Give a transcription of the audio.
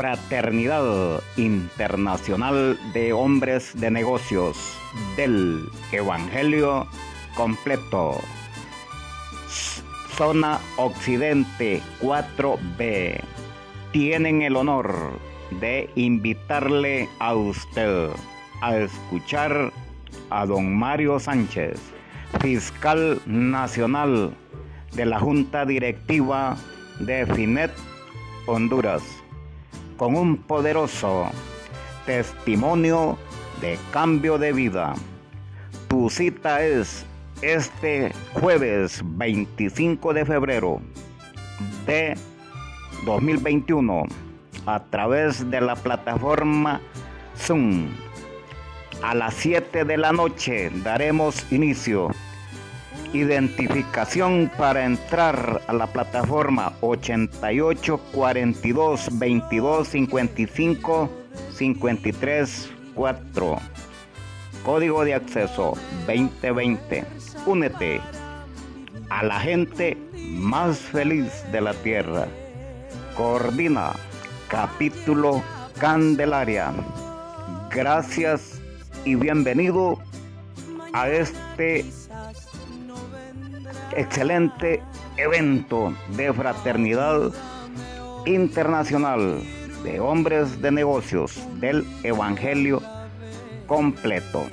Fraternidad Internacional de Hombres de Negocios del Evangelio Completo. Zona Occidente 4B. Tienen el honor de invitarle a usted a escuchar a don Mario Sánchez, fiscal nacional de la Junta Directiva de FINET Honduras con un poderoso testimonio de cambio de vida. Tu cita es este jueves 25 de febrero de 2021 a través de la plataforma Zoom. A las 7 de la noche daremos inicio Identificación para entrar a la plataforma 88 42 22 55 53 4. Código de acceso 2020. Únete a la gente más feliz de la tierra. Coordina capítulo Candelaria. Gracias y bienvenido a este excelente evento de fraternidad internacional de hombres de negocios del Evangelio completo.